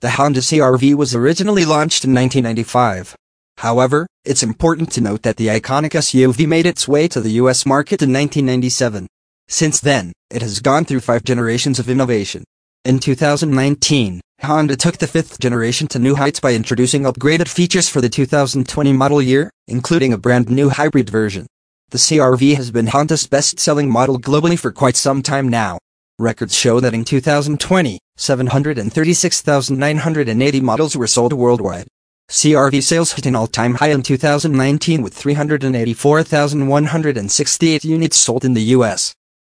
The Honda CRV was originally launched in 1995. However, it's important to note that the iconic SUV made its way to the US market in 1997. Since then, it has gone through five generations of innovation. In 2019, Honda took the fifth generation to new heights by introducing upgraded features for the 2020 model year, including a brand new hybrid version. The CRV has been Honda's best-selling model globally for quite some time now. Records show that in 2020, 736,980 models were sold worldwide. CRV sales hit an all-time high in 2019 with 384,168 units sold in the US.